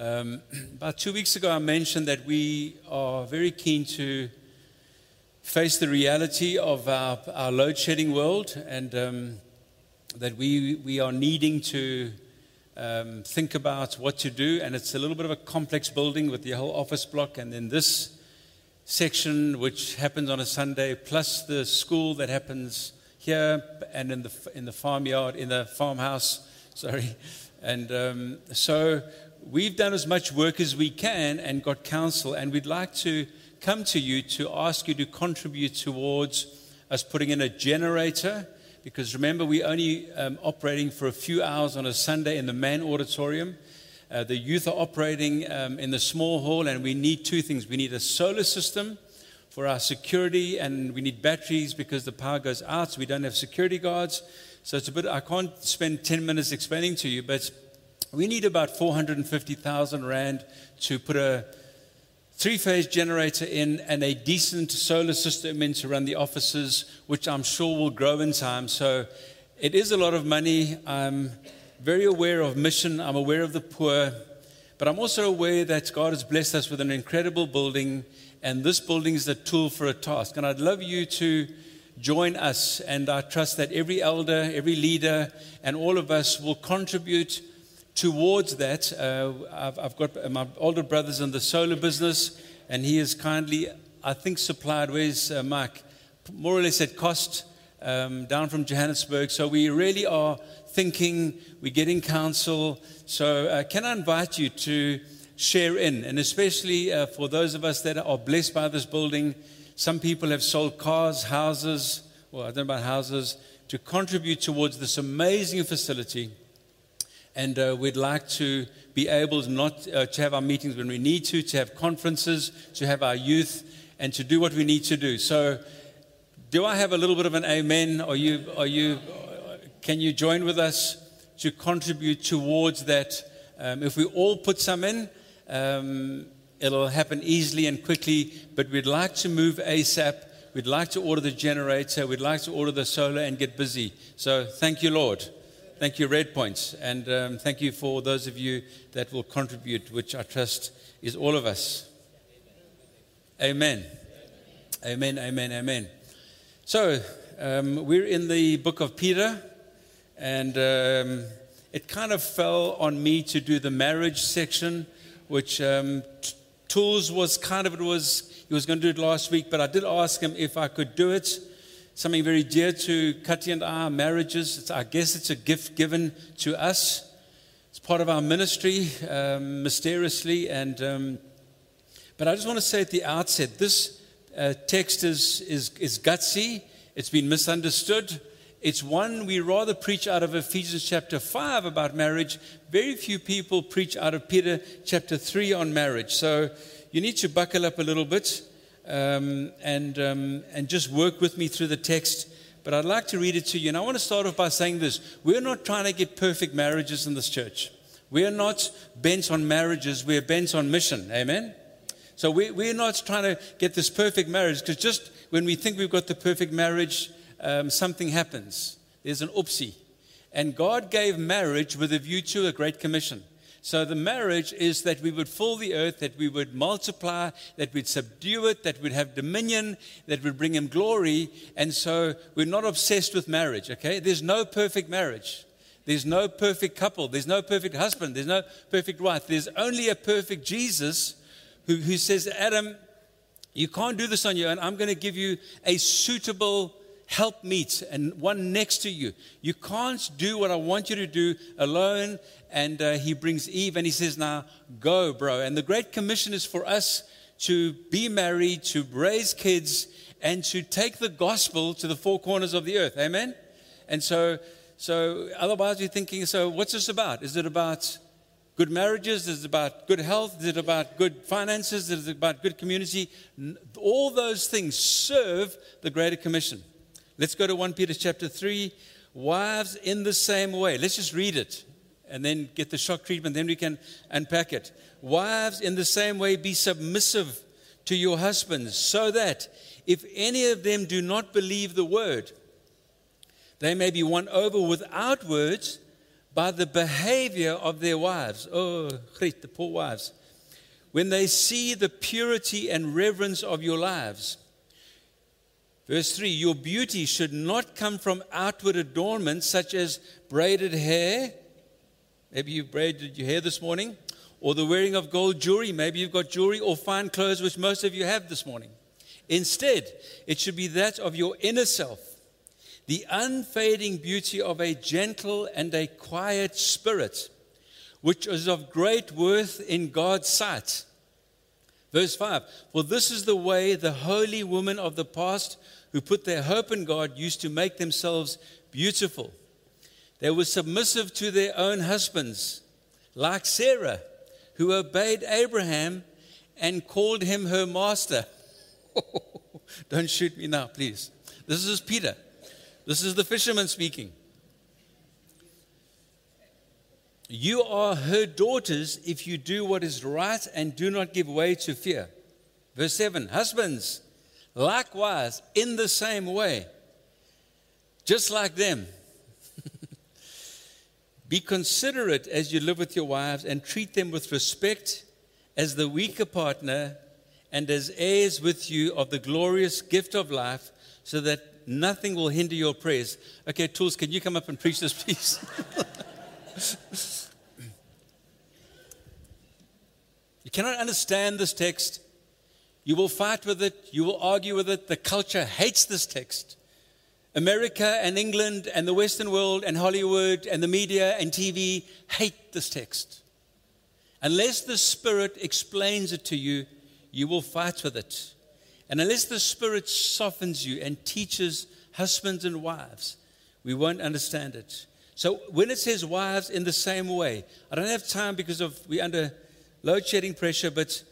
Um, about two weeks ago, I mentioned that we are very keen to face the reality of our, our load shedding world and um, that we, we are needing to um, think about what to do. And it's a little bit of a complex building with the whole office block and then this section, which happens on a Sunday, plus the school that happens here and in the, in the farmyard, in the farmhouse. Sorry. And um, so we've done as much work as we can and got counsel, and we'd like to come to you to ask you to contribute towards us putting in a generator. Because remember, we're only um, operating for a few hours on a Sunday in the main auditorium. Uh, the youth are operating um, in the small hall, and we need two things. We need a solar system for our security, and we need batteries because the power goes out, so we don't have security guards. So it's a bit, I can't spend 10 minutes explaining to you, but we need about 450,000 Rand to put a three phase generator in and a decent solar system in to run the offices, which I'm sure will grow in time. So it is a lot of money. I'm very aware of mission, I'm aware of the poor, but I'm also aware that God has blessed us with an incredible building, and this building is a tool for a task. And I'd love you to join us, and I trust that every elder, every leader, and all of us will contribute towards that. Uh, I've, I've, got my older brother's in the solar business, and he has kindly, I think, supplied, where's uh, Mike? More or less at cost um, down from Johannesburg. So we really are thinking, we're getting counsel. So uh, can I invite you to share in, and especially uh, for those of us that are blessed by this building, some people have sold cars, houses, well, I don't know about houses, to contribute towards this amazing facility. And uh, we'd like to be able to not uh, to have our meetings when we need to, to have conferences, to have our youth, and to do what we need to do. So, do I have a little bit of an amen? Are you, are you, can you join with us to contribute towards that? Um, if we all put some in, um, it'll happen easily and quickly, but we'd like to move ASAP. We'd like to order the generator. We'd like to order the solar and get busy. So, thank you, Lord. Thank you, Red Points. And um, thank you for those of you that will contribute, which I trust is all of us. Amen. Amen, amen, amen. So, um, we're in the book of Peter, and um, it kind of fell on me to do the marriage section, which um, t- Tools was kind of, it was, he was going to do it last week, but I did ask him if I could do it something very dear to Kati and our marriages. It's, I guess it's a gift given to us. It's part of our ministry, um, mysteriously. And, um, but I just want to say at the outset this uh, text is, is, is gutsy, it's been misunderstood. It's one we rather preach out of Ephesians chapter 5 about marriage. Very few people preach out of Peter chapter 3 on marriage. So you need to buckle up a little bit um, and, um, and just work with me through the text. But I'd like to read it to you. And I want to start off by saying this We're not trying to get perfect marriages in this church. We are not bent on marriages, we are bent on mission. Amen? So we, we're not trying to get this perfect marriage because just when we think we've got the perfect marriage, um, something happens. There's an oopsie. And God gave marriage with a view to a great commission. So the marriage is that we would fill the earth, that we would multiply, that we'd subdue it, that we'd have dominion, that we'd bring him glory. And so we're not obsessed with marriage, okay? There's no perfect marriage. There's no perfect couple. There's no perfect husband. There's no perfect wife. There's only a perfect Jesus who, who says, Adam, you can't do this on your own. I'm going to give you a suitable help meet and one next to you. You can't do what I want you to do alone. And uh, he brings Eve and he says, Now go, bro. And the Great Commission is for us to be married, to raise kids, and to take the gospel to the four corners of the earth. Amen? And so, so otherwise you're thinking, so what's this about? Is it about good marriages? Is it about good health? Is it about good finances? Is it about good community? All those things serve the Greater Commission. Let's go to 1 Peter chapter 3. Wives, in the same way. Let's just read it and then get the shock treatment, then we can unpack it. Wives, in the same way, be submissive to your husbands, so that if any of them do not believe the word, they may be won over without words by the behavior of their wives. Oh, the poor wives. When they see the purity and reverence of your lives. Verse 3 Your beauty should not come from outward adornments such as braided hair. Maybe you've braided your hair this morning, or the wearing of gold jewelry. Maybe you've got jewelry or fine clothes, which most of you have this morning. Instead, it should be that of your inner self, the unfading beauty of a gentle and a quiet spirit, which is of great worth in God's sight. Verse 5 For this is the way the holy women of the past who put their hope in God used to make themselves beautiful. They were submissive to their own husbands, like Sarah, who obeyed Abraham and called him her master. Don't shoot me now, please. This is Peter. This is the fisherman speaking. You are her daughters if you do what is right and do not give way to fear. Verse 7 Husbands, Likewise, in the same way, just like them, be considerate as you live with your wives and treat them with respect as the weaker partner and as heirs with you of the glorious gift of life, so that nothing will hinder your prayers. Okay, Tools, can you come up and preach this, please? you cannot understand this text you will fight with it, you will argue with it. The culture hates this text. America and England and the Western world and Hollywood and the media and TV hate this text. Unless the Spirit explains it to you, you will fight with it. And unless the Spirit softens you and teaches husbands and wives, we won't understand it. So when it says wives in the same way, I don't have time because of we under load shedding pressure, but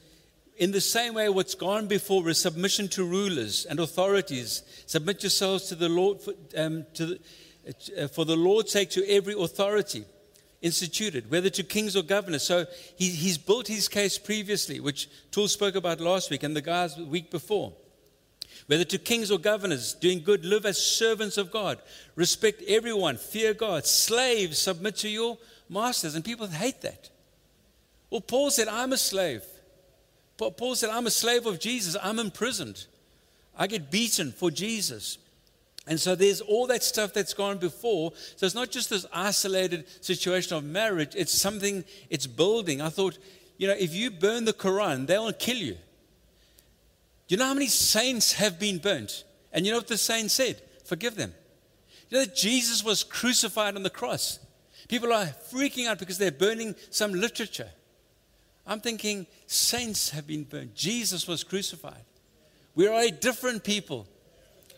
in the same way, what's gone before is submission to rulers and authorities. Submit yourselves to the Lord for, um, to the, uh, for the Lord's sake to every authority instituted, whether to kings or governors. So he, he's built his case previously, which Tool spoke about last week and the guys the week before. Whether to kings or governors, doing good, live as servants of God, respect everyone, fear God, slaves, submit to your masters. And people hate that. Well, Paul said, I'm a slave. Paul said, I'm a slave of Jesus. I'm imprisoned. I get beaten for Jesus. And so there's all that stuff that's gone before. So it's not just this isolated situation of marriage, it's something, it's building. I thought, you know, if you burn the Quran, they'll kill you. Do you know how many saints have been burnt? And you know what the saint said? Forgive them. You know that Jesus was crucified on the cross. People are freaking out because they're burning some literature. I'm thinking saints have been burned. Jesus was crucified. We are a different people.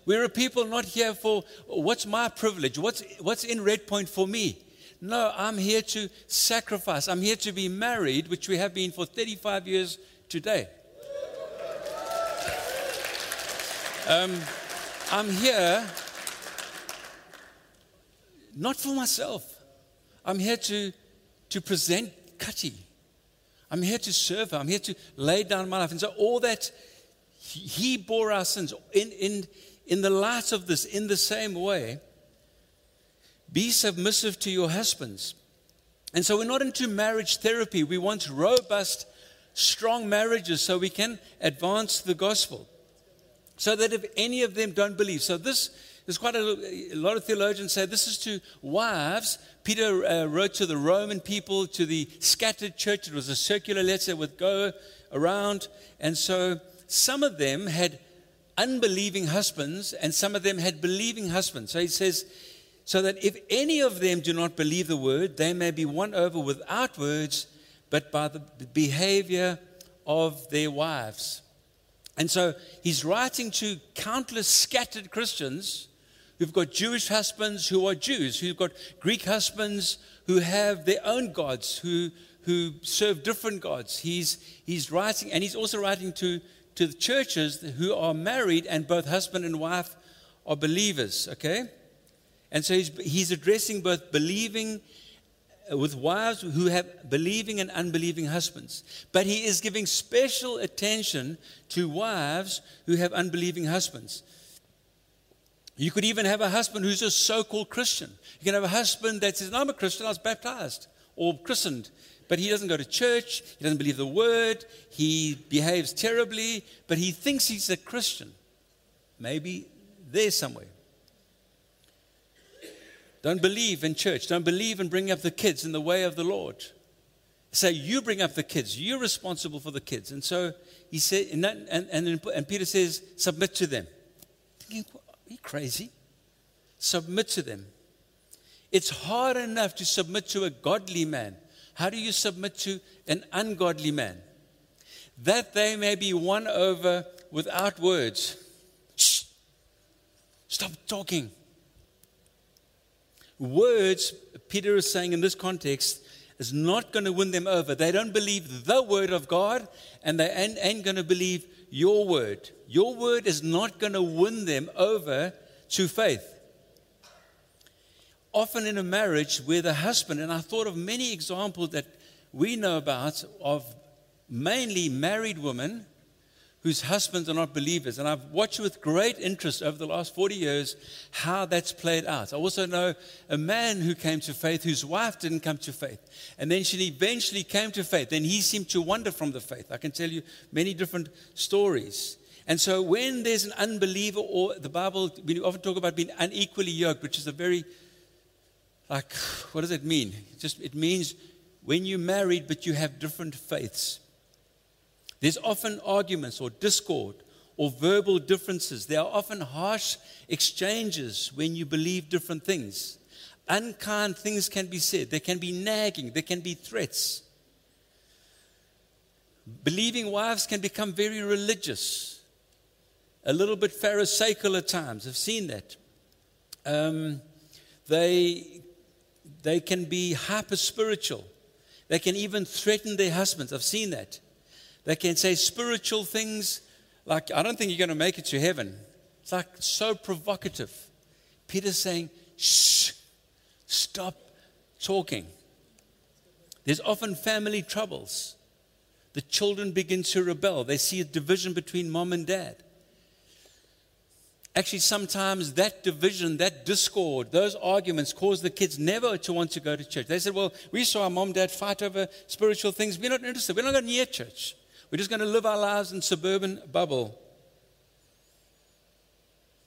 We're a people not here for what's my privilege, what's, what's in Red Point for me. No, I'm here to sacrifice. I'm here to be married, which we have been for 35 years today. Um, I'm here not for myself. I'm here to, to present Kati I'm here to serve Him. I'm here to lay down my life. And so, all that He bore our sins in, in, in the light of this, in the same way, be submissive to your husbands. And so, we're not into marriage therapy. We want robust, strong marriages so we can advance the gospel. So that if any of them don't believe, so this there's quite a, a, lot of theologians say this is to wives. Peter uh, wrote to the Roman people, to the scattered church. It was a circular letter with go around. And so some of them had unbelieving husbands, and some of them had believing husbands. So he says, so that if any of them do not believe the word, they may be won over without words, but by the behavior of their wives. And so he's writing to countless scattered Christians who've got Jewish husbands who are Jews, who've got Greek husbands who have their own gods, who, who serve different gods. He's, he's writing, and he's also writing to, to the churches who are married and both husband and wife are believers, okay? And so he's, he's addressing both believing uh, with wives who have believing and unbelieving husbands. But he is giving special attention to wives who have unbelieving husbands. You could even have a husband who's a so called Christian. You can have a husband that says, I'm a Christian, I was baptized or christened. But he doesn't go to church, he doesn't believe the word, he behaves terribly, but he thinks he's a Christian. Maybe there somewhere. Don't believe in church. Don't believe in bringing up the kids in the way of the Lord. Say, you bring up the kids. You're responsible for the kids. And so he said, and, that, and, and, and Peter says, submit to them. Thinking, are you crazy? Submit to them. It's hard enough to submit to a godly man. How do you submit to an ungodly man? That they may be won over without words. Shh. Stop talking. Words, Peter is saying in this context, is not going to win them over. They don't believe the word of God, and they ain't, ain't going to believe your word. Your word is not going to win them over to faith. Often in a marriage where the husband, and I thought of many examples that we know about of mainly married women whose husbands are not believers. And I've watched with great interest over the last 40 years how that's played out. I also know a man who came to faith whose wife didn't come to faith. And then she eventually came to faith. Then he seemed to wander from the faith. I can tell you many different stories. And so when there's an unbeliever, or the Bible, we often talk about being unequally yoked, which is a very, like, what does it mean? It just it means when you're married, but you have different faiths. There's often arguments or discord or verbal differences. There are often harsh exchanges when you believe different things. Unkind things can be said. There can be nagging. There can be threats. Believing wives can become very religious, a little bit Pharisaical at times. I've seen that. Um, they, they can be hyper spiritual. They can even threaten their husbands. I've seen that. They can say spiritual things like, I don't think you're going to make it to heaven. It's like so provocative. Peter's saying, shh, stop talking. There's often family troubles. The children begin to rebel. They see a division between mom and dad. Actually, sometimes that division, that discord, those arguments cause the kids never to want to go to church. They said, Well, we saw our mom and dad fight over spiritual things. We're not interested. We're not going near church. We're just going to live our lives in suburban bubble.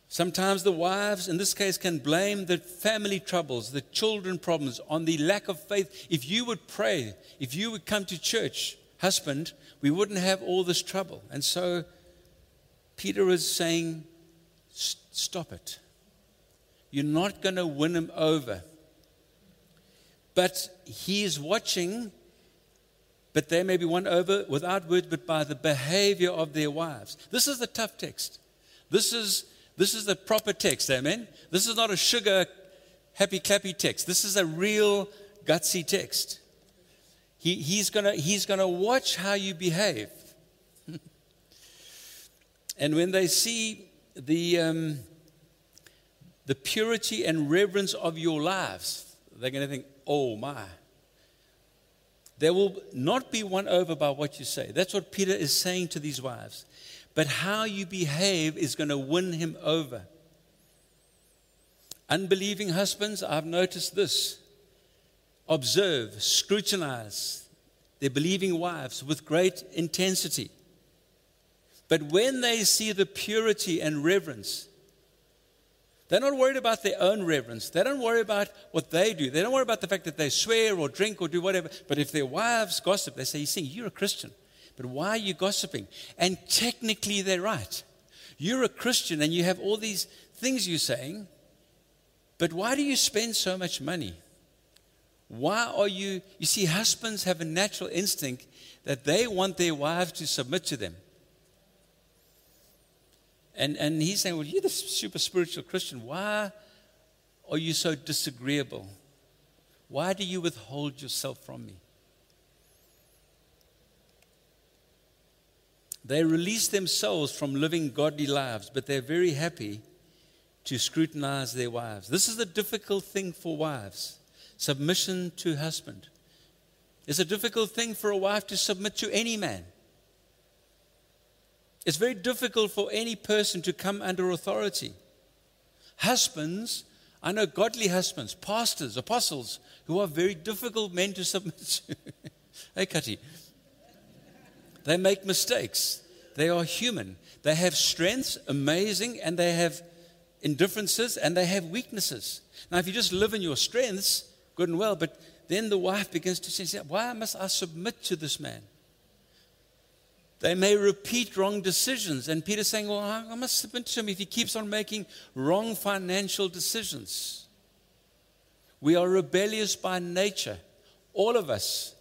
Sometimes the wives, in this case, can blame the family troubles, the children problems on the lack of faith. If you would pray, if you would come to church, husband, we wouldn't have all this trouble. And so Peter is saying, stop it. You're not going to win him over. But he is watching but they may be won over without words, but by the behavior of their wives. This is the tough text. This is, this is the proper text, amen? This is not a sugar, happy, clappy text. This is a real, gutsy text. He, he's going he's gonna watch how you behave. and when they see the, um, the purity and reverence of your lives, they're going to think, oh my. They will not be won over by what you say. That's what Peter is saying to these wives. But how you behave is going to win him over. Unbelieving husbands, I've noticed this. Observe, scrutinize their believing wives with great intensity. But when they see the purity and reverence they're not worried about their own reverence. They don't worry about what they do. They don't worry about the fact that they swear or drink or do whatever. But if their wives gossip, they say, You see, you're a Christian. But why are you gossiping? And technically, they're right. You're a Christian and you have all these things you're saying. But why do you spend so much money? Why are you? You see, husbands have a natural instinct that they want their wives to submit to them. And, and he's saying, Well, you're the super spiritual Christian. Why are you so disagreeable? Why do you withhold yourself from me? They release themselves from living godly lives, but they're very happy to scrutinize their wives. This is a difficult thing for wives submission to husband. It's a difficult thing for a wife to submit to any man. It's very difficult for any person to come under authority. husbands, I know godly husbands, pastors, apostles, who are very difficult men to submit to. hey, Kati. They make mistakes. They are human. They have strengths, amazing, and they have indifferences and they have weaknesses. Now, if you just live in your strengths, good and well, but then the wife begins to say, Why must I submit to this man? They may repeat wrong decisions. And Peter's saying, Well, I must submit to him if he keeps on making wrong financial decisions. We are rebellious by nature. All of us.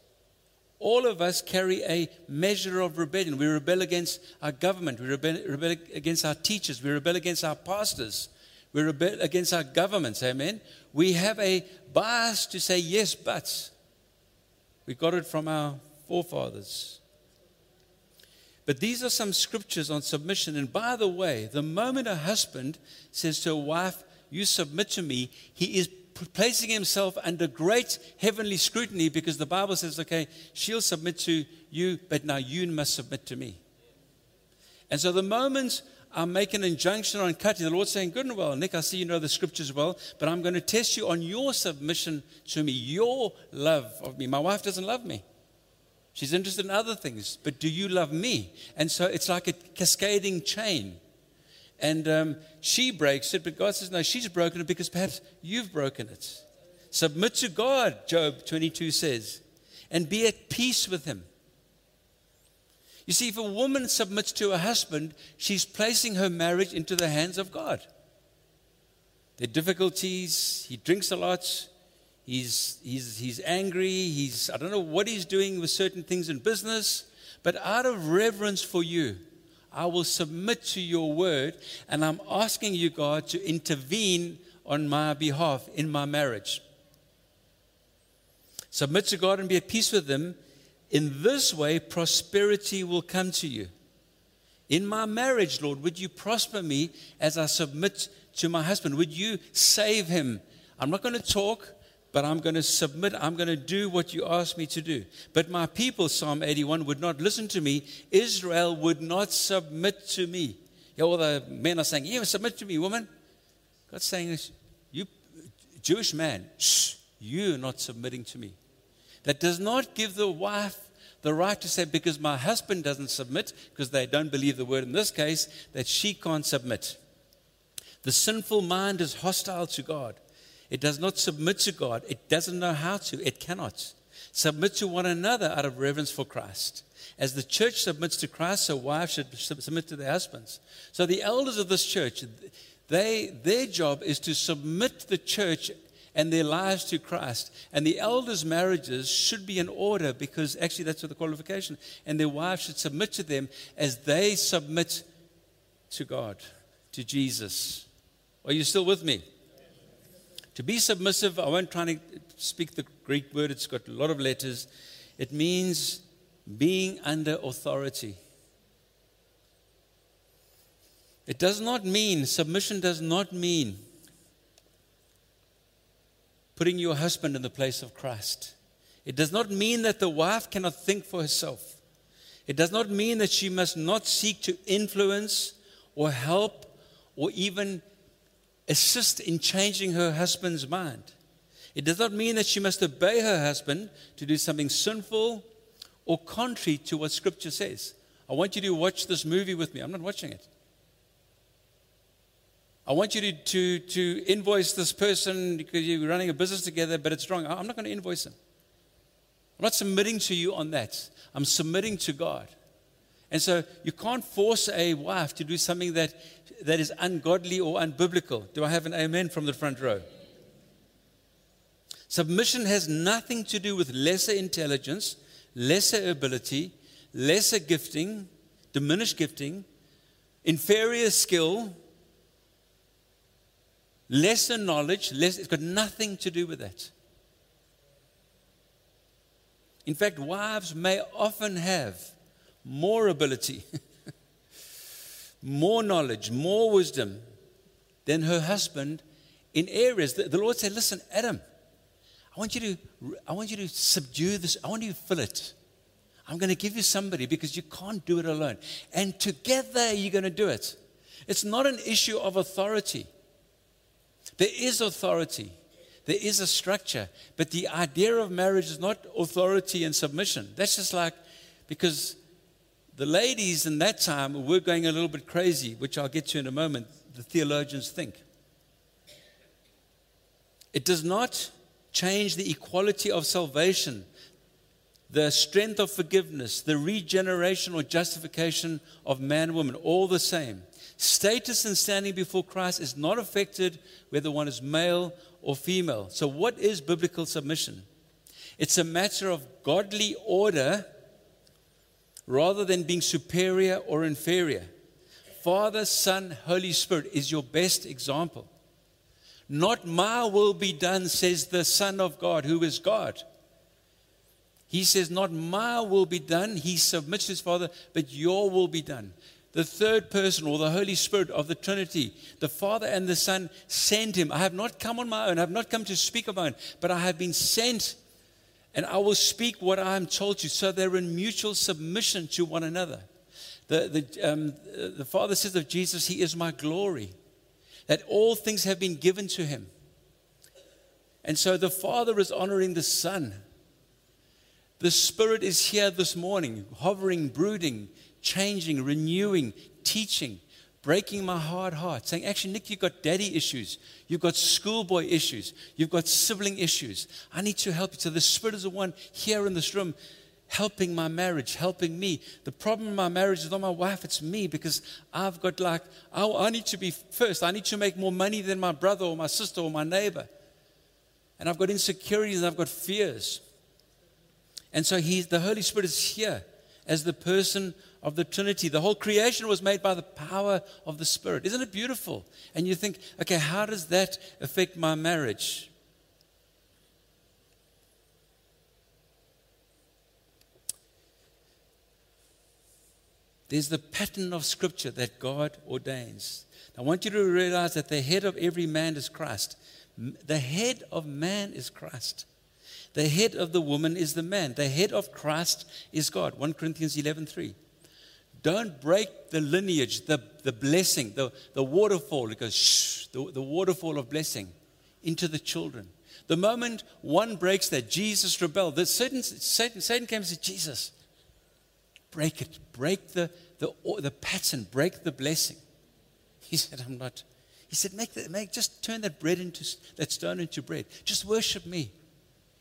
All of us carry a measure of rebellion. We rebel against our government. We rebel, rebel against our teachers. We rebel against our pastors. We rebel against our governments. Amen. We have a bias to say yes, but. We got it from our forefathers. But these are some scriptures on submission. And by the way, the moment a husband says to a wife, You submit to me, he is placing himself under great heavenly scrutiny because the Bible says, okay, she'll submit to you, but now you must submit to me. And so the moment I make an injunction on cutting, the Lord's saying, good and well, Nick, I see you know the scriptures well, but I'm going to test you on your submission to me, your love of me. My wife doesn't love me. She's interested in other things, but do you love me? And so it's like a cascading chain. And um, she breaks it, but God says, no, she's broken it because perhaps you've broken it. Submit to God, Job 22 says, and be at peace with him. You see, if a woman submits to her husband, she's placing her marriage into the hands of God. There are difficulties, he drinks a lot, he's, he's, he's angry, he's, I don't know what he's doing with certain things in business, but out of reverence for you, I will submit to your word, and I'm asking you, God, to intervene on my behalf in my marriage. Submit to God and be at peace with Him. In this way, prosperity will come to you. In my marriage, Lord, would you prosper me as I submit to my husband? Would you save him? I'm not going to talk but I'm going to submit. I'm going to do what you ask me to do. But my people, Psalm 81, would not listen to me. Israel would not submit to me. Yeah, all the men are saying, Yeah, submit to me, woman. God's saying, You, Jewish man, shh, you're not submitting to me. That does not give the wife the right to say, because my husband doesn't submit, because they don't believe the word in this case, that she can't submit. The sinful mind is hostile to God. It does not submit to God. It doesn't know how to. It cannot. Submit to one another out of reverence for Christ. As the church submits to Christ, so wives should submit to their husbands. So the elders of this church, they, their job is to submit the church and their lives to Christ. And the elders' marriages should be in order because actually that's what the qualification. And their wives should submit to them as they submit to God, to Jesus. Are you still with me? To be submissive, I won't try to speak the Greek word, it's got a lot of letters. It means being under authority. It does not mean, submission does not mean putting your husband in the place of Christ. It does not mean that the wife cannot think for herself. It does not mean that she must not seek to influence or help or even assist in changing her husband's mind. It does not mean that she must obey her husband to do something sinful or contrary to what Scripture says. I want you to watch this movie with me. I'm not watching it. I want you to, to, to invoice this person because you're running a business together, but it's wrong. I'm not going to invoice him. I'm not submitting to you on that. I'm submitting to God. And so you can't force a wife to do something that, that is ungodly or unbiblical. Do I have an amen from the front row? Submission has nothing to do with lesser intelligence, lesser ability, lesser gifting, diminished gifting, inferior skill, lesser knowledge. Less, it's got nothing to do with that. In fact, wives may often have more ability, more knowledge, more wisdom than her husband in areas that the Lord said, Listen, Adam, I want you to, I want you to subdue this, I want you to fill it. I'm going to give you somebody because you can't do it alone. And together you're going to do it. It's not an issue of authority. There is authority, there is a structure, but the idea of marriage is not authority and submission. That's just like because the ladies in that time were going a little bit crazy, which I'll get to in a moment, the theologians think. It does not change the equality of salvation, the strength of forgiveness, the regeneration or justification of man and woman, all the same. Status and standing before Christ is not affected whether one is male or female. So, what is biblical submission? It's a matter of godly order rather than being superior or inferior. Father, Son, Holy Spirit is your best example. Not my will be done, says the Son of God, who is God. He says, Not my will be done. He submits to his Father, but your will be done. The third person, or the Holy Spirit of the Trinity, the Father and the Son sent him. I have not come on my own. I have not come to speak of my own, but I have been sent, and I will speak what I am told to. So they're in mutual submission to one another. The, the, um, the Father says of Jesus, He is my glory that all things have been given to him. And so the Father is honoring the Son. The Spirit is here this morning, hovering, brooding, changing, renewing, teaching, breaking my hard heart, saying, Actually, Nick, you've got daddy issues. You've got schoolboy issues. You've got sibling issues. I need to help you. So the Spirit is the one here in this room helping my marriage, helping me. The problem in my marriage is not my wife, it's me because I've got like, I, need to be first. I need to make more money than my brother or my sister or my neighbor. And I've got insecurities and I've got fears. And so he, the Holy Spirit is here as the person of the Trinity. The whole creation was made by the power of the Spirit. Isn't it beautiful? And you think, okay, how does that affect my marriage? There's the pattern of Scripture that God ordains. I want you to realize that the head of every man is Christ. The head of man is Christ. The head of the woman is the man. The head of Christ is God. 1 Corinthians 11:3. Don't break the lineage, the, the blessing, the, the waterfall. It goes shh, the, the waterfall of blessing into the children. The moment one breaks that, Jesus rebelled. The Satan, Satan, Satan came and said, Jesus, break it, break the, the, the pattern, break the blessing. He said, I'm not. He said, make, the, make just turn that bread into that stone into bread. Just worship me.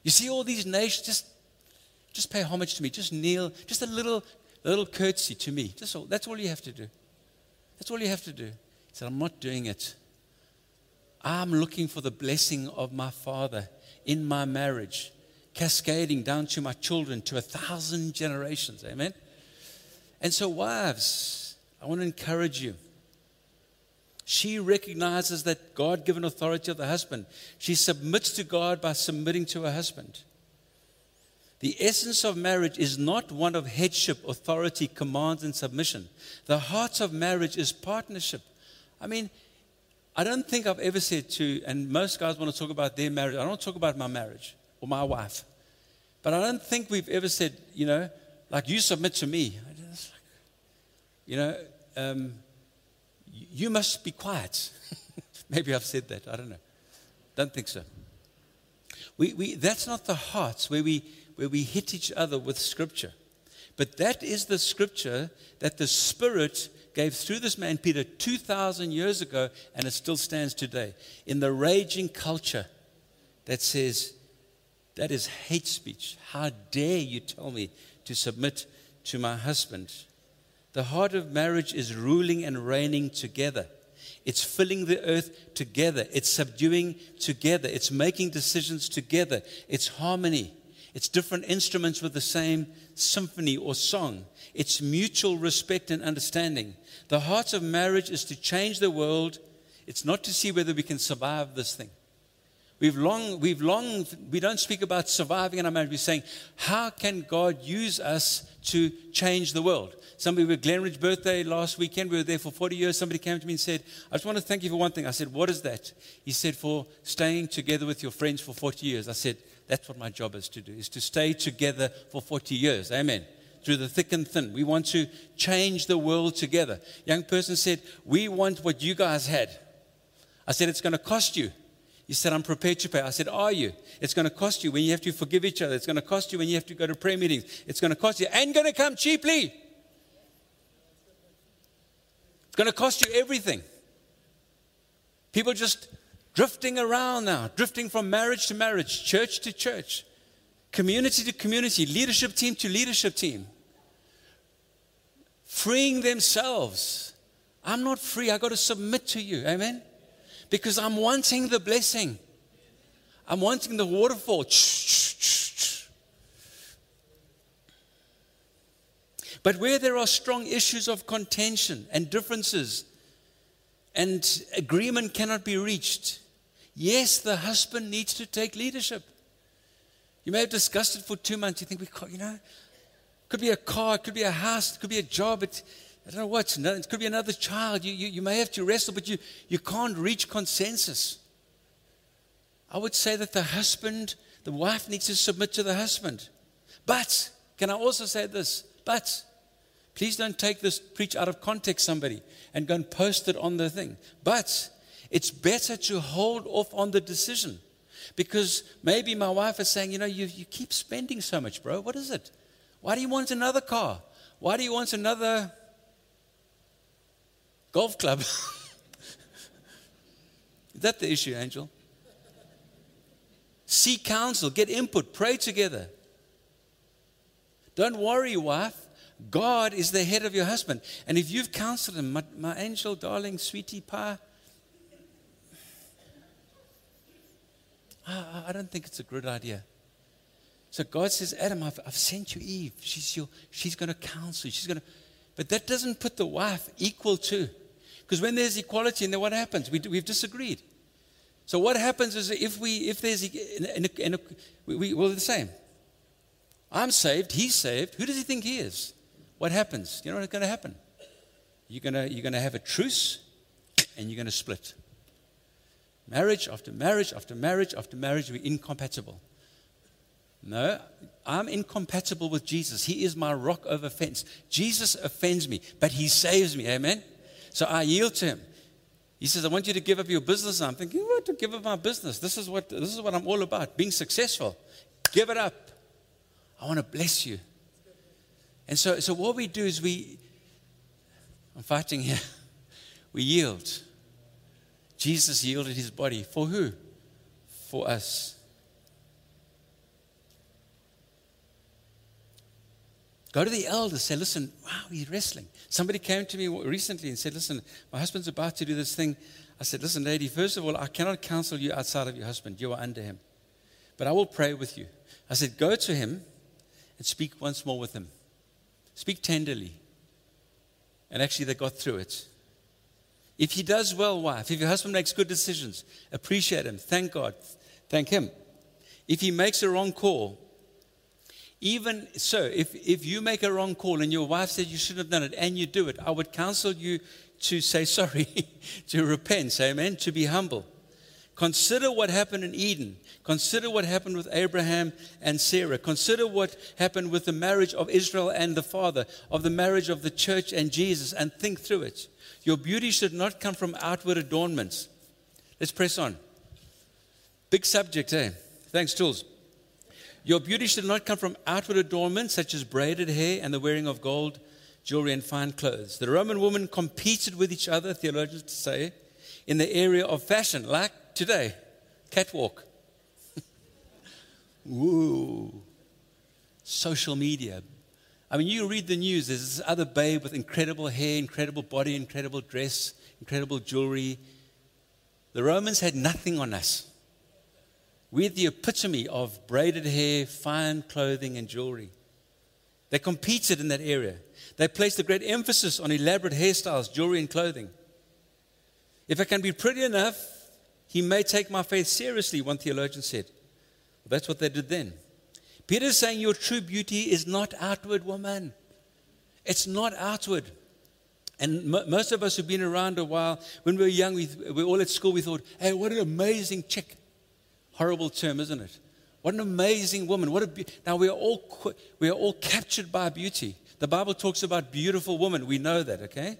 You see all these nations, just just pay homage to me. Just kneel, just a little, a little curtsy to me. Just all, that's all you have to do. That's all you have to do. He said, I'm not doing it. I'm looking for the blessing of my Father in my marriage, cascading down to my children, to a thousand generations. Amen. And so, wives, I want to encourage you. She recognizes that God given authority of the husband. She submits to God by submitting to her husband. The essence of marriage is not one of headship, authority, commands, and submission. The heart of marriage is partnership. I mean, I don't think I've ever said to, and most guys want to talk about their marriage. I don't talk about my marriage or my wife. But I don't think we've ever said, you know, like you submit to me. You know, um, you must be quiet. Maybe I've said that. I don't know. Don't think so. We, we, that's not the hearts where we, where we hit each other with Scripture. But that is the Scripture that the Spirit gave through this man, Peter, 2,000 years ago, and it still stands today. In the raging culture that says, that is hate speech. How dare you tell me to submit to my husband? The heart of marriage is ruling and reigning together. It's filling the earth together. It's subduing together. It's making decisions together. It's harmony. It's different instruments with the same symphony or song. It's mutual respect and understanding. The heart of marriage is to change the world. It's not to see whether we can survive this thing. We've long, we've long, we don't speak about surviving in our marriage. We're saying, how can God use us to change the world? Somebody with Glenridge's birthday last weekend, we were there for 40 years. Somebody came to me and said, I just want to thank you for one thing. I said, What is that? He said, For staying together with your friends for 40 years. I said, That's what my job is to do, is to stay together for 40 years. Amen through the thick and thin. We want to change the world together. Young person said, We want what you guys had. I said, It's going to cost you. He said, I'm prepared to pay. I said, Are you? It's going to cost you when you have to forgive each other. It's going to cost you when you have to go to prayer meetings. It's going to cost you and going to come cheaply. It's going to cost you everything. People just drifting around now, drifting from marriage to marriage, church to church, community to community, leadership team to leadership team, freeing themselves. I'm not free. I got to submit to you. Amen because I'm wanting the blessing. I'm wanting the waterfall. But where there are strong issues of contention and differences, and agreement cannot be reached, yes, the husband needs to take leadership. You may have discussed it for two months. You think, we, you know, could be a car, it could be a house, it could be a job. It, I don't know what, it could be another child. You, you, you may have to wrestle, but you, you can't reach consensus. I would say that the husband, the wife needs to submit to the husband. But, can I also say this? But, please don't take this preach out of context, somebody, and go and post it on the thing. But, it's better to hold off on the decision. Because maybe my wife is saying, you know, you, you keep spending so much, bro. What is it? Why do you want another car? Why do you want another Golf club. Is that the issue, Angel? Seek counsel, get input, pray together. Don't worry, wife. God is the head of your husband. And if you've counseled him, my, my angel, darling, sweetie pie, I, I, don't think it's a good idea. So God says, Adam, I've, I've sent you Eve. She's, your, she's going to counsel. You. She's going to. But that doesn't put the wife equal to. Because when there's equality, and then what happens? We, we've disagreed. So what happens is if we, if there's, in, in, in a, we, we, we're the same. I'm saved, he's saved. Who does he think he is? What happens? You know what's going to happen? You're going to, you're going to have a truce and you're going to split. Marriage after marriage after marriage after marriage, we're incompatible. No, I'm incompatible with Jesus. He is my rock of offense. Jesus offends me, but he saves me. Amen? So I yield to him. He says, I want you to give up your business. I'm thinking, what to give up my business? This is what this is what I'm all about, being successful. Give it up. I want to bless you. And so, so what we do is we I'm fighting here. We yield. Jesus yielded his body. For who? For us. Go to the elders, say, listen, wow, he's wrestling. Somebody came to me recently and said, listen, my husband's about to do this thing. I said, listen, lady, first of all, I cannot counsel you outside of your husband. You are under him. But I will pray with you. I said, go to him and speak once more with him. Speak tenderly. And actually, they got through it. If he does well, wife, if your husband makes good decisions, appreciate him. Thank God. Thank him. If he makes a wrong call, even so, if, if you make a wrong call and your wife said you shouldn't have done it and you do it, I would counsel you to say sorry, to repent, say amen, to be humble. Consider what happened in Eden. Consider what happened with Abraham and Sarah. Consider what happened with the marriage of Israel and the Father, of the marriage of the church and Jesus, and think through it. Your beauty should not come from outward adornments. Let's press on. Big subject, eh? Thanks, Tools. Your beauty should not come from outward adornments such as braided hair and the wearing of gold jewelry and fine clothes. The Roman women competed with each other, theologians say, in the area of fashion, like today, catwalk. Woo. Social media. I mean, you read the news, there's this other babe with incredible hair, incredible body, incredible dress, incredible jewelry. The Romans had nothing on us. We're the epitome of braided hair, fine clothing, and jewelry. They competed in that area. They placed a great emphasis on elaborate hairstyles, jewelry, and clothing. If I can be pretty enough, he may take my faith seriously, one theologian said. Well, that's what they did then. Peter's saying your true beauty is not outward, woman. It's not outward. And most of us who've been around a while, when we were young, we, we were all at school, we thought, hey, what an amazing chick. Horrible term, isn't it? What an amazing woman. What a be- now we are all we are all captured by beauty. The Bible talks about beautiful women. We know that, okay?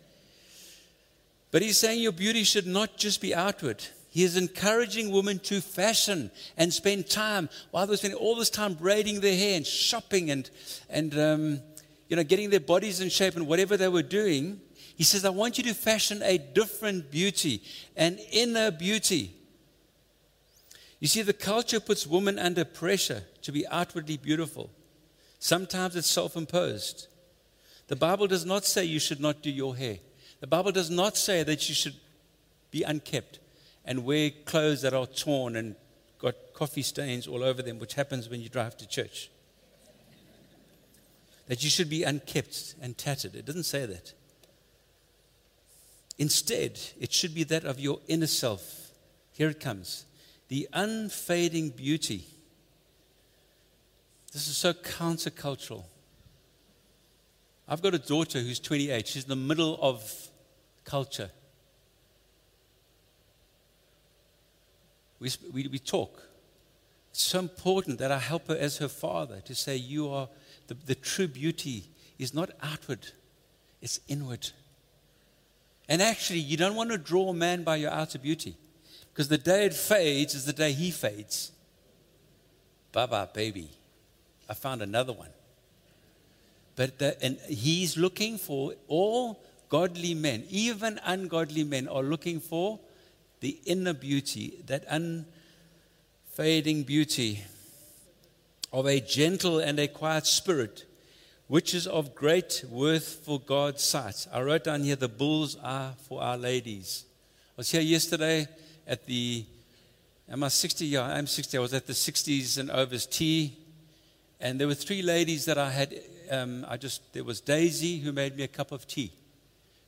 But he's saying your beauty should not just be outward. He is encouraging women to fashion and spend time while they're spending all this time braiding their hair and shopping and, and um, you know, getting their bodies in shape and whatever they were doing. He says, I want you to fashion a different beauty, an inner beauty. You see, the culture puts women under pressure to be outwardly beautiful. Sometimes it's self imposed. The Bible does not say you should not do your hair. The Bible does not say that you should be unkept and wear clothes that are torn and got coffee stains all over them, which happens when you drive to church. That you should be unkept and tattered. It doesn't say that. Instead, it should be that of your inner self. Here it comes the unfading beauty. This is so countercultural. I've got a daughter who's 28. She's in the middle of culture. We, we, we talk. It's so important that I help her as her father to say, You are the, the true beauty is not outward, it's inward. And actually, you don't want to draw a man by your outer beauty because the day it fades is the day he fades. Bye bye, baby. I found another one. But the, and he's looking for all godly men, even ungodly men, are looking for the inner beauty, that unfading beauty of a gentle and a quiet spirit, which is of great worth for God's sight. I wrote down here the bulls are for our ladies. I was here yesterday at the, am I 60? Yeah, I'm 60. I was at the 60s and overs tea, and there were three ladies that I had. Um, I just, there was Daisy who made me a cup of tea,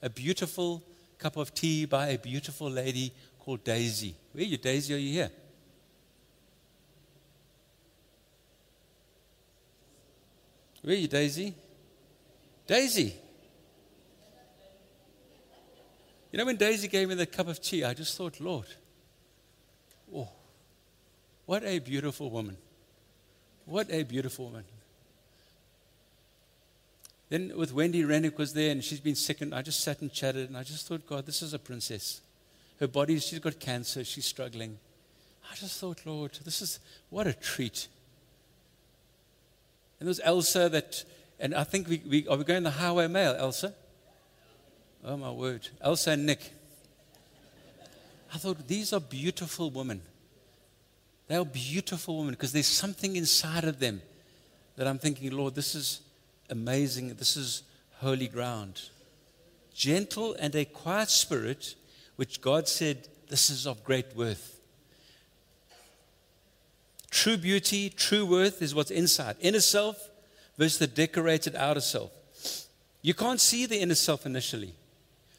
a beautiful cup of tea by a beautiful lady called Daisy. Where are you, Daisy? Are you here? Where are you, Daisy? Daisy. You know, when Daisy gave me the cup of tea, I just thought, Lord, oh, what a beautiful woman. What a beautiful woman. Then with Wendy Rennick was there, and she's been sick, and I just sat and chatted, and I just thought, God, this is a princess. Her body, she's got cancer, she's struggling. I just thought, Lord, this is what a treat. And there's Elsa that, and I think we, we are we going the highway mail, Elsa? Oh my word. Elsa and Nick. I thought these are beautiful women. They are beautiful women because there's something inside of them that I'm thinking, Lord, this is amazing. This is holy ground. Gentle and a quiet spirit which God said, This is of great worth. True beauty, true worth is what's inside. Inner self versus the decorated outer self. You can't see the inner self initially.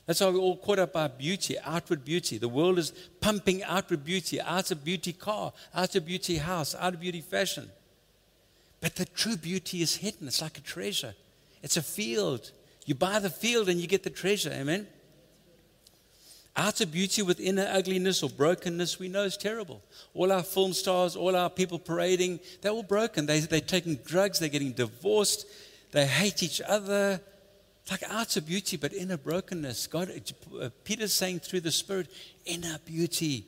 That's why we're all caught up by beauty, outward beauty. The world is pumping outward beauty, outer beauty car, outer beauty house, outer beauty fashion. But the true beauty is hidden. It's like a treasure. It's a field. You buy the field and you get the treasure. Amen? Outer beauty with inner ugliness or brokenness, we know is terrible. All our film stars, all our people parading, they're all broken. They, they're taking drugs, they're getting divorced, they hate each other. It's like outer beauty, but inner brokenness. God, uh, Peter's saying through the Spirit, inner beauty,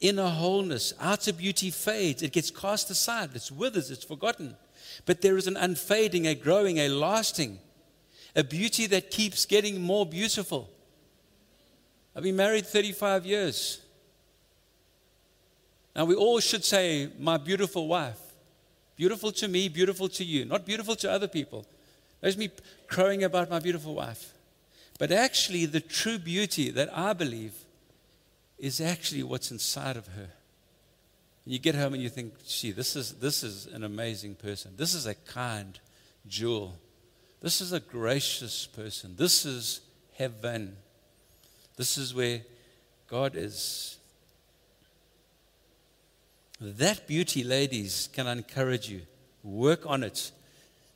inner wholeness. Outer beauty fades, it gets cast aside, it withers, it's forgotten. But there is an unfading, a growing, a lasting, a beauty that keeps getting more beautiful. I've been married 35 years. Now, we all should say, My beautiful wife. Beautiful to me, beautiful to you. Not beautiful to other people. There's me crowing about my beautiful wife. But actually, the true beauty that I believe is actually what's inside of her. You get home and you think, gee, this is, this is an amazing person. This is a kind jewel. This is a gracious person. This is heaven. This is where God is. That beauty, ladies, can I encourage you. Work on it.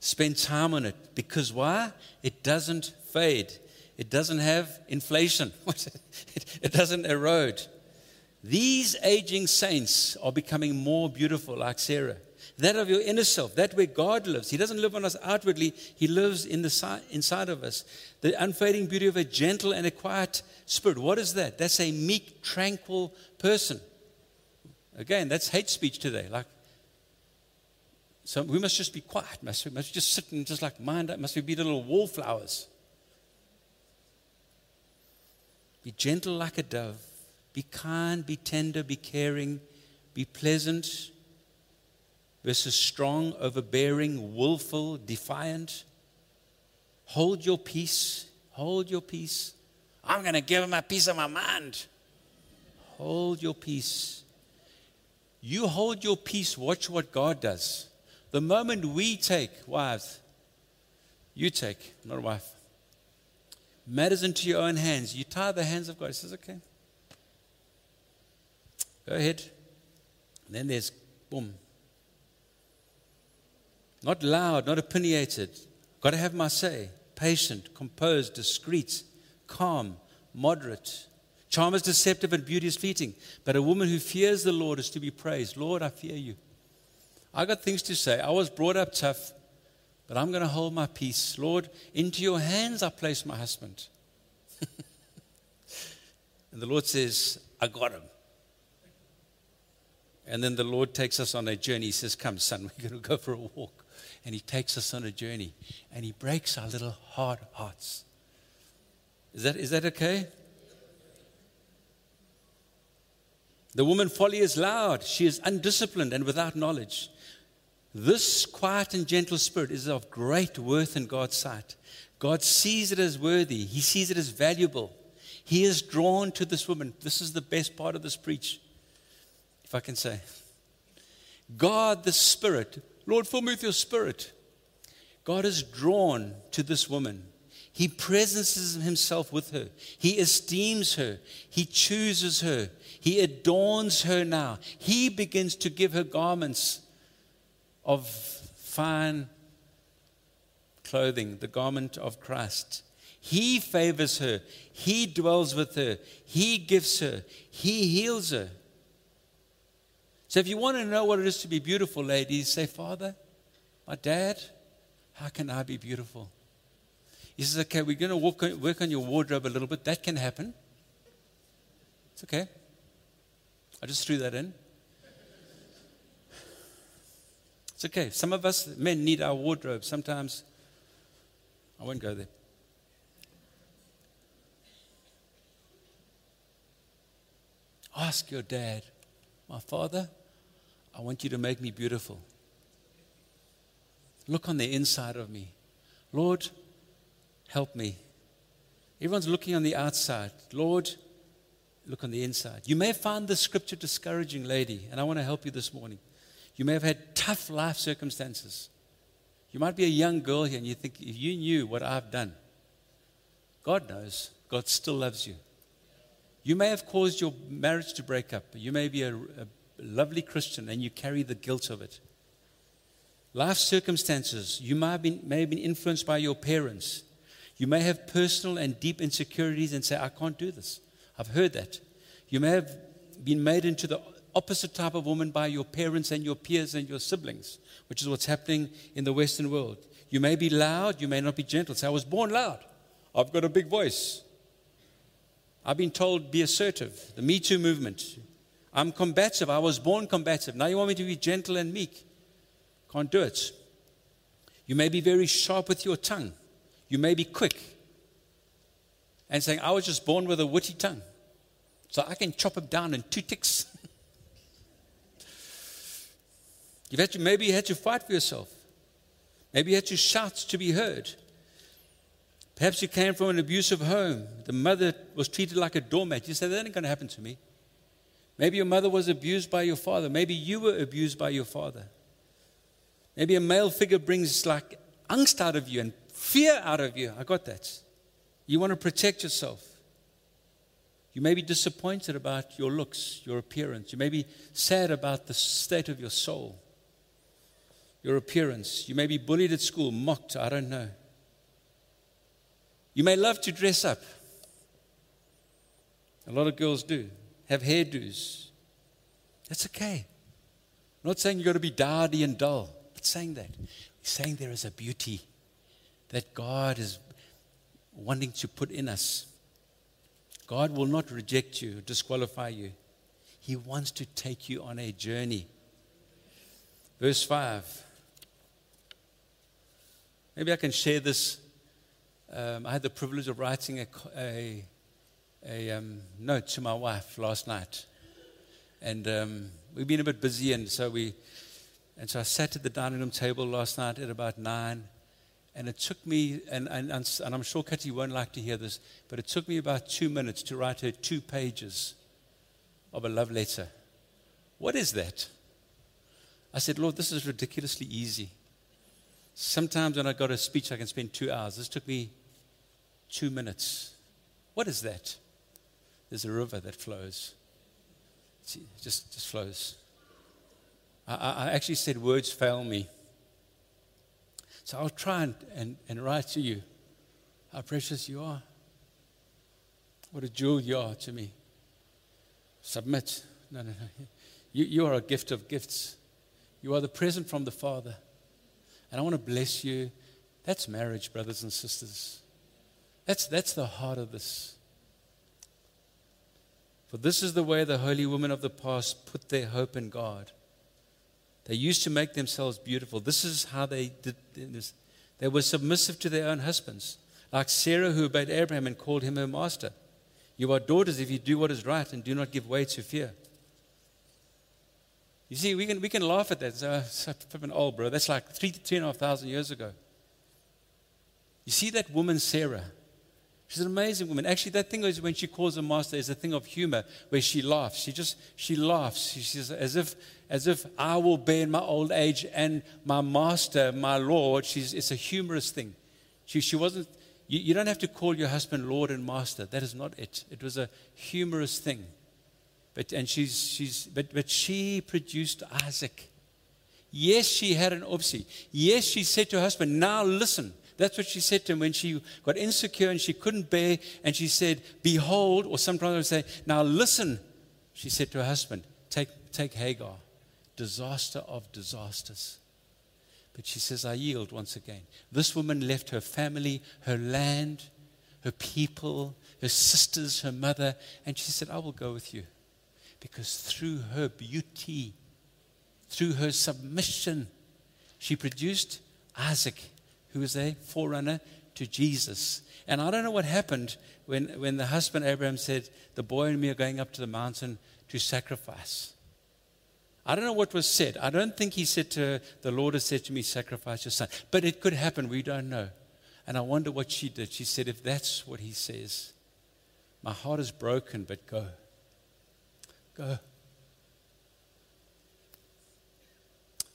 Spend time on it. Because why? It doesn't fade. It doesn't have inflation. it doesn't erode. These aging saints are becoming more beautiful, like Sarah. That of your inner self, that where God lives. He doesn't live on us outwardly, He lives in the si- inside of us. The unfading beauty of a gentle and a quiet spirit. What is that? That's a meek, tranquil person. Again, that's hate speech today. Like, so we must just be quiet. Must we must just sit and just like mind up. Must we be little wallflowers? Be gentle like a dove. Be kind, be tender, be caring, be pleasant, versus strong, overbearing, willful, defiant. Hold your peace. Hold your peace. I'm going to give him a piece of my mind. Hold your peace. You hold your peace, watch what God does. The moment we take, wives, you take, not a wife, matters into your own hands. You tie the hands of God. He says, okay. Go ahead. And then there's boom. Not loud, not opinionated. Got to have my say. Patient, composed, discreet, calm, moderate. Charm is deceptive and beauty is fleeting. But a woman who fears the Lord is to be praised. Lord, I fear you. I got things to say. I was brought up tough, but I'm going to hold my peace. Lord, into your hands I place my husband. and the Lord says, I got him. And then the Lord takes us on a journey. He says, Come, son, we're going to go for a walk. And He takes us on a journey. And He breaks our little hard hearts. Is that, is that okay? The woman folly is loud. She is undisciplined and without knowledge. This quiet and gentle spirit is of great worth in God's sight. God sees it as worthy, He sees it as valuable. He is drawn to this woman. This is the best part of this preach, if I can say. God, the Spirit, Lord, fill me with your Spirit. God is drawn to this woman. He presences himself with her. He esteems her. He chooses her. He adorns her now. He begins to give her garments of fine clothing, the garment of Christ. He favors her. He dwells with her. He gives her. He heals her. So if you want to know what it is to be beautiful, ladies, say, Father, my dad, how can I be beautiful? He says, okay, we're going to work on, your wardrobe a little bit. That can happen. It's okay. I just threw that in. It's okay. Some of us men need our wardrobe. Sometimes I won't go there. Ask your dad, my father, I want you to make me beautiful. Look on the inside of me. Lord, help me. Everyone's looking on the outside. Lord, look on the inside. You may find the scripture discouraging, lady, and I want to help you this morning. You may have had tough life circumstances. You might be a young girl here and you think, if you knew what I've done, God knows. God still loves you. You may have caused your marriage to break up. You may be a, a lovely Christian and you carry the guilt of it. Life circumstances, you may have, been, may have been influenced by your parents. You may have personal and deep insecurities and say, I can't do this. I've heard that. You may have been made into the opposite type of woman by your parents and your peers and your siblings, which is what's happening in the Western world. You may be loud, you may not be gentle. Say, I was born loud. I've got a big voice. I've been told be assertive. The Me Too movement. I'm combative. I was born combative. Now you want me to be gentle and meek. Can't do it. You may be very sharp with your tongue. You may be quick. And saying, I was just born with a witty tongue. So I can chop him down in two ticks. You've had to, maybe you had to fight for yourself. Maybe you had to shout to be heard. Perhaps you came from an abusive home. The mother was treated like a doormat. You said, that ain't going to happen to me. Maybe your mother was abused by your father. Maybe you were abused by your father. Maybe a male figure brings like angst out of you and fear out of you. I got that. You want to protect yourself. You may be disappointed about your looks, your appearance. You may be sad about the state of your soul your appearance. You may be bullied at school, mocked, I don't know. You may love to dress up. A lot of girls do, have hairdos. That's okay. I'm not saying you've got to be dowdy and dull. Not saying that. We're saying there is a beauty that God is wanting to put in us. God will not reject you, disqualify you. He wants to take you on a journey. Verse 5. Maybe I can share this. Um, I had the privilege of writing a, a, a um, note to my wife last night. And um, we've been a bit busy, and so we, and so I sat at the dining room table last night at about nine, and it took me, and, and, and I'm sure Katie won't like to hear this, but it took me about two minutes to write her two pages of a love letter. What is that? I said, Lord, this is ridiculously easy. Sometimes when I got a speech, I can spend two hours. This took me two minutes. What is that? There's a river that flows. It just, just flows. I, I actually said words fail me. So I'll try and, and, and write to you how precious you are. What a jewel you are to me. Submit. No, no, no. You, you are a gift of gifts. You are the present from the Father. And I want to bless you. That's marriage, brothers and sisters. That's, that's the heart of this. For this is the way the holy women of the past put their hope in God. They used to make themselves beautiful. This is how they did this. They were submissive to their own husbands, like Sarah, who obeyed Abraham and called him her master. You are daughters if you do what is right and do not give way to fear. You see, we can, we can laugh at that. Oh, so, so flipping old, bro. That's like three, three and a half thousand years ago. You see that woman, Sarah? She's an amazing woman. Actually, that thing is when she calls her master is a thing of humor where she laughs. She just she laughs. She says as if as if I will bear in my old age and my master, my Lord. She's it's a humorous thing. She she wasn't. You, you don't have to call your husband Lord and Master. That is not it. It was a humorous thing. But and she's she's but but she produced Isaac. Yes, she had an opsy. Yes, she said to her husband, Now listen. That's what she said to him when she got insecure and she couldn't bear. And she said, Behold, or sometimes I would say, Now listen, she said to her husband, Take, take Hagar, disaster of disasters. But she says, I yield once again. This woman left her family, her land, her people, her sisters, her mother, and she said, I will go with you. Because through her beauty, through her submission, she produced Isaac who was a forerunner to Jesus. And I don't know what happened when, when the husband Abraham said, The boy and me are going up to the mountain to sacrifice. I don't know what was said. I don't think he said to her, The Lord has said to me, Sacrifice your son. But it could happen. We don't know. And I wonder what she did. She said, If that's what he says, my heart is broken, but go. Go.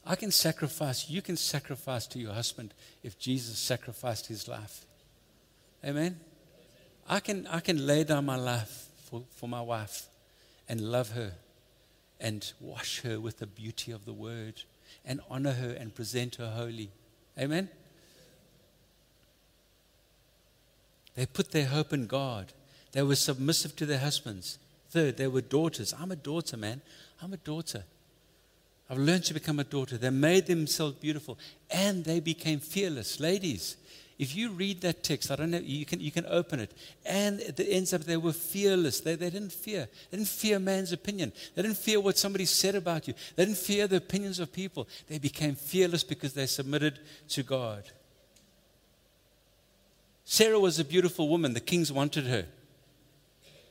I can sacrifice, you can sacrifice to your husband if Jesus sacrificed his life. Amen? I can, I can lay down my life for, for my wife and love her and wash her with the beauty of the word and honor her and present her holy. Amen? They put their hope in God. They were submissive to their husbands. Third, they were daughters. I'm a daughter, man. I'm a daughter. I've learned to become a daughter. They made themselves beautiful and they became fearless. Ladies, if you read that text, I don't know, you can, you can open it. And it ends up they were fearless. They, they didn't fear. They didn't fear man's opinion. They didn't fear what somebody said about you. They didn't fear the opinions of people. They became fearless because they submitted to God. Sarah was a beautiful woman. The kings wanted her.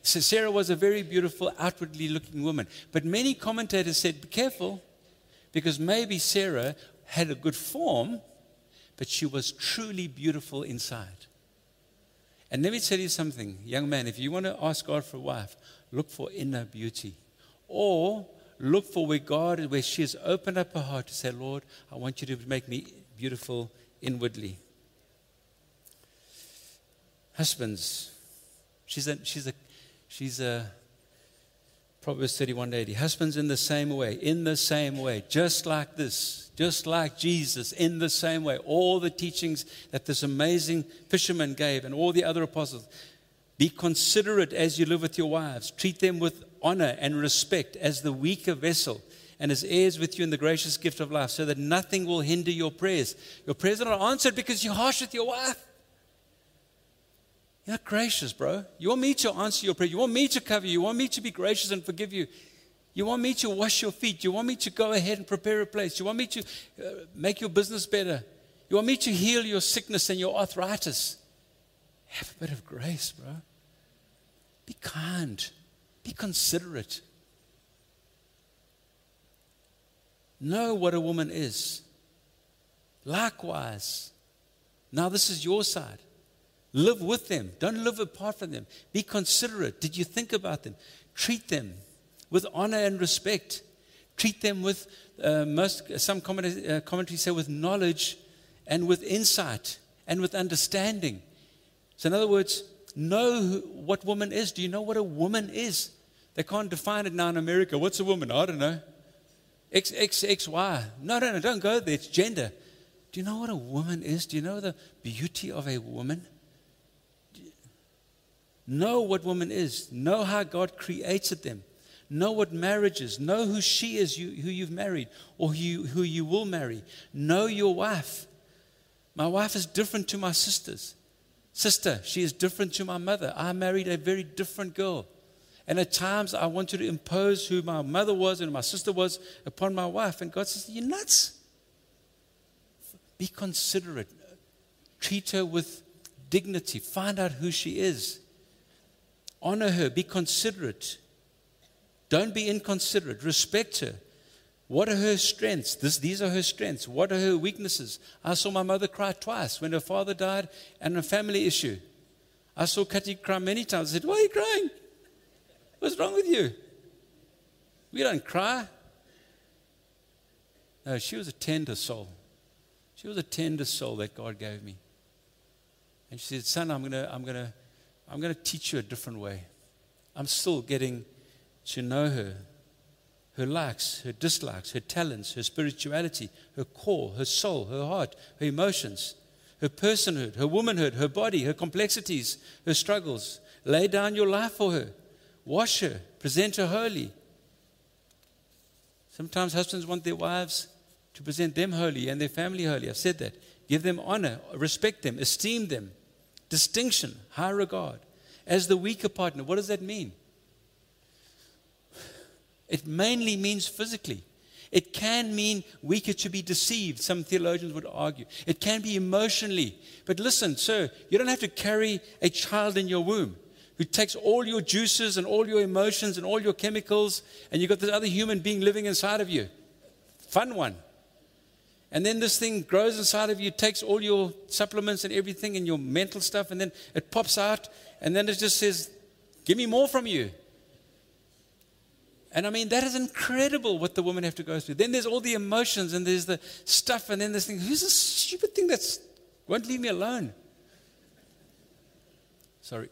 So Sarah was a very beautiful, outwardly looking woman. But many commentators said, Be careful. Because maybe Sarah had a good form, but she was truly beautiful inside. And let me tell you something, young man, if you want to ask God for a wife, look for inner beauty. Or look for where God is, where she has opened up her heart to say, Lord, I want you to make me beautiful inwardly. Husbands, she's a, she's a, she's a Proverbs 31 80. Husbands, in the same way, in the same way, just like this, just like Jesus, in the same way. All the teachings that this amazing fisherman gave and all the other apostles. Be considerate as you live with your wives. Treat them with honor and respect as the weaker vessel and as heirs with you in the gracious gift of life, so that nothing will hinder your prayers. Your prayers are not answered because you're harsh with your wife. You're not gracious, bro. You want me to answer your prayer. You want me to cover you. You want me to be gracious and forgive you. You want me to wash your feet. You want me to go ahead and prepare a place. You want me to uh, make your business better. You want me to heal your sickness and your arthritis. Have a bit of grace, bro. Be kind. Be considerate. Know what a woman is. Likewise, now this is your side. Live with them. Don't live apart from them. Be considerate. Did you think about them? Treat them with honor and respect. Treat them with uh, most some commentaries, uh, commentaries say with knowledge and with insight and with understanding. So, in other words, know who, what woman is. Do you know what a woman is? They can't define it now in America. What's a woman? I don't know. X, X, X, Y. No, no, no, don't go there. It's gender. Do you know what a woman is? Do you know the beauty of a woman? Know what woman is. Know how God created them. Know what marriage is. Know who she is, you, who you've married, or who you, who you will marry. Know your wife. My wife is different to my sisters. Sister, she is different to my mother. I married a very different girl. And at times I wanted to impose who my mother was and my sister was upon my wife. And God says, You're nuts. Be considerate. Treat her with dignity. Find out who she is. Honor her. Be considerate. Don't be inconsiderate. Respect her. What are her strengths? This, these are her strengths. What are her weaknesses? I saw my mother cry twice when her father died and a family issue. I saw Kati cry many times. I said, Why are you crying? What's wrong with you? We don't cry. No, she was a tender soul. She was a tender soul that God gave me. And she said, Son, I'm going to I'm gonna, I'm gonna teach you a different way. I'm still getting to know her her likes, her dislikes, her talents, her spirituality, her core, her soul, her heart, her emotions, her personhood, her womanhood, her body, her complexities, her struggles. Lay down your life for her. Wash her. Present her holy. Sometimes husbands want their wives to present them holy and their family holy. I've said that. Give them honor, respect them, esteem them, distinction, high regard. As the weaker partner, what does that mean? It mainly means physically. It can mean weaker to be deceived, some theologians would argue. It can be emotionally. But listen, sir, you don't have to carry a child in your womb who takes all your juices and all your emotions and all your chemicals, and you've got this other human being living inside of you. Fun one. And then this thing grows inside of you, takes all your supplements and everything and your mental stuff, and then it pops out, and then it just says, Give me more from you. And I mean, that is incredible what the women have to go through. Then there's all the emotions and there's the stuff, and then this thing who's this stupid thing that's won't leave me alone? Sorry.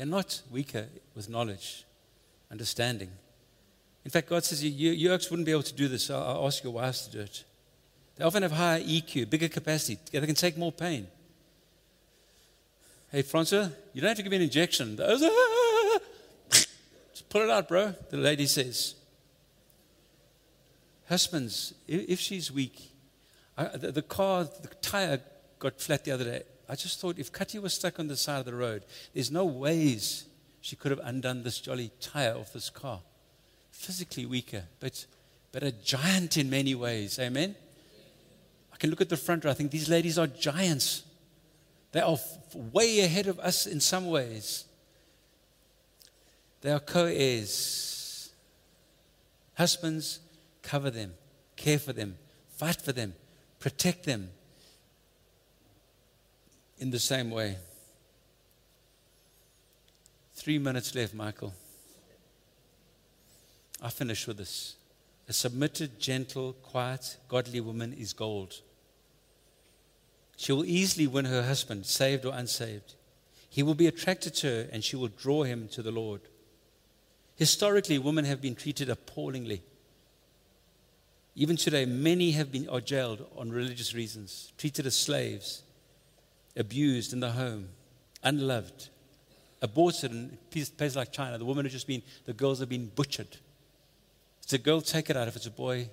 They're not weaker with knowledge, understanding. In fact, God says, you, you, wouldn't be able to do this, so I'll ask your wives to do it. They often have higher EQ, bigger capacity. They can take more pain. Hey, Francois, you don't have to give me an injection. Ah! Just pull it out, bro, the lady says. Husbands, if she's weak, the, car, the tire got flat the other day. I just thought if Kati was stuck on the side of the road, there's no ways she could have undone this jolly tire off this car. Physically weaker, but, but a giant in many ways. Amen? I can look at the front row. I think these ladies are giants. They are f- way ahead of us in some ways. They are co heirs. Husbands, cover them, care for them, fight for them, protect them in the same way. Three minutes left, Michael. I finish with this. A submitted, gentle, quiet, godly woman is gold. She will easily win her husband, saved or unsaved. He will be attracted to her and she will draw him to the Lord. Historically, women have been treated appallingly. Even today, many have been jailed on religious reasons, treated as slaves. Abused in the home, unloved, aborted in places like China. The women have just been, the girls have been butchered. It's a girl, take it out. If it's a boy,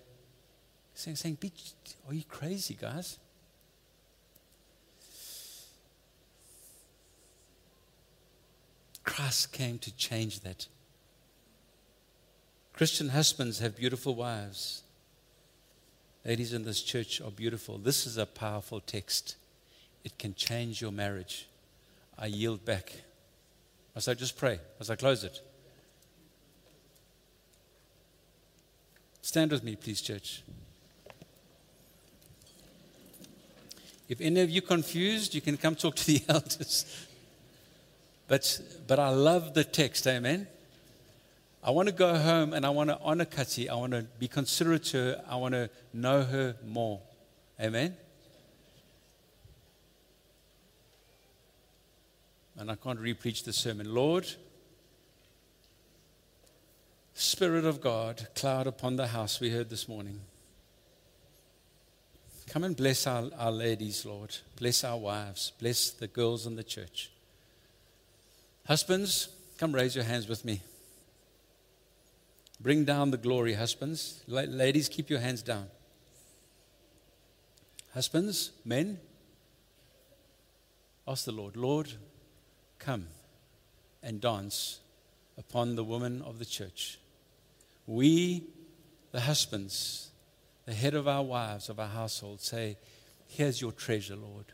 saying, saying are you crazy, guys? Christ came to change that. Christian husbands have beautiful wives. Ladies in this church are beautiful. This is a powerful text. It can change your marriage. I yield back. I just pray, as I close it. Stand with me, please, church. If any of you confused, you can come talk to the elders. But, but I love the text, amen. I want to go home and I want to honor Kati. I want to be considerate to her. I want to know her more. Amen? And I can't repreach the sermon. Lord, Spirit of God, cloud upon the house we heard this morning. Come and bless our, our ladies, Lord. Bless our wives. Bless the girls in the church. Husbands, come raise your hands with me. Bring down the glory, husbands. Ladies, keep your hands down. Husbands, men, ask the Lord, Lord, come and dance upon the woman of the church. We, the husbands, the head of our wives, of our household, say, Here's your treasure, Lord.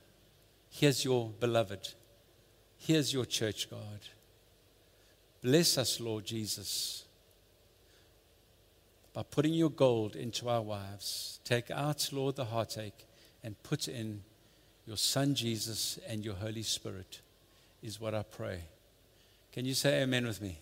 Here's your beloved. Here's your church, God. Bless us, Lord Jesus by putting your gold into our wives. Take out, Lord, the heartache and put in your Son Jesus and your Holy Spirit, is what I pray. Can you say amen with me?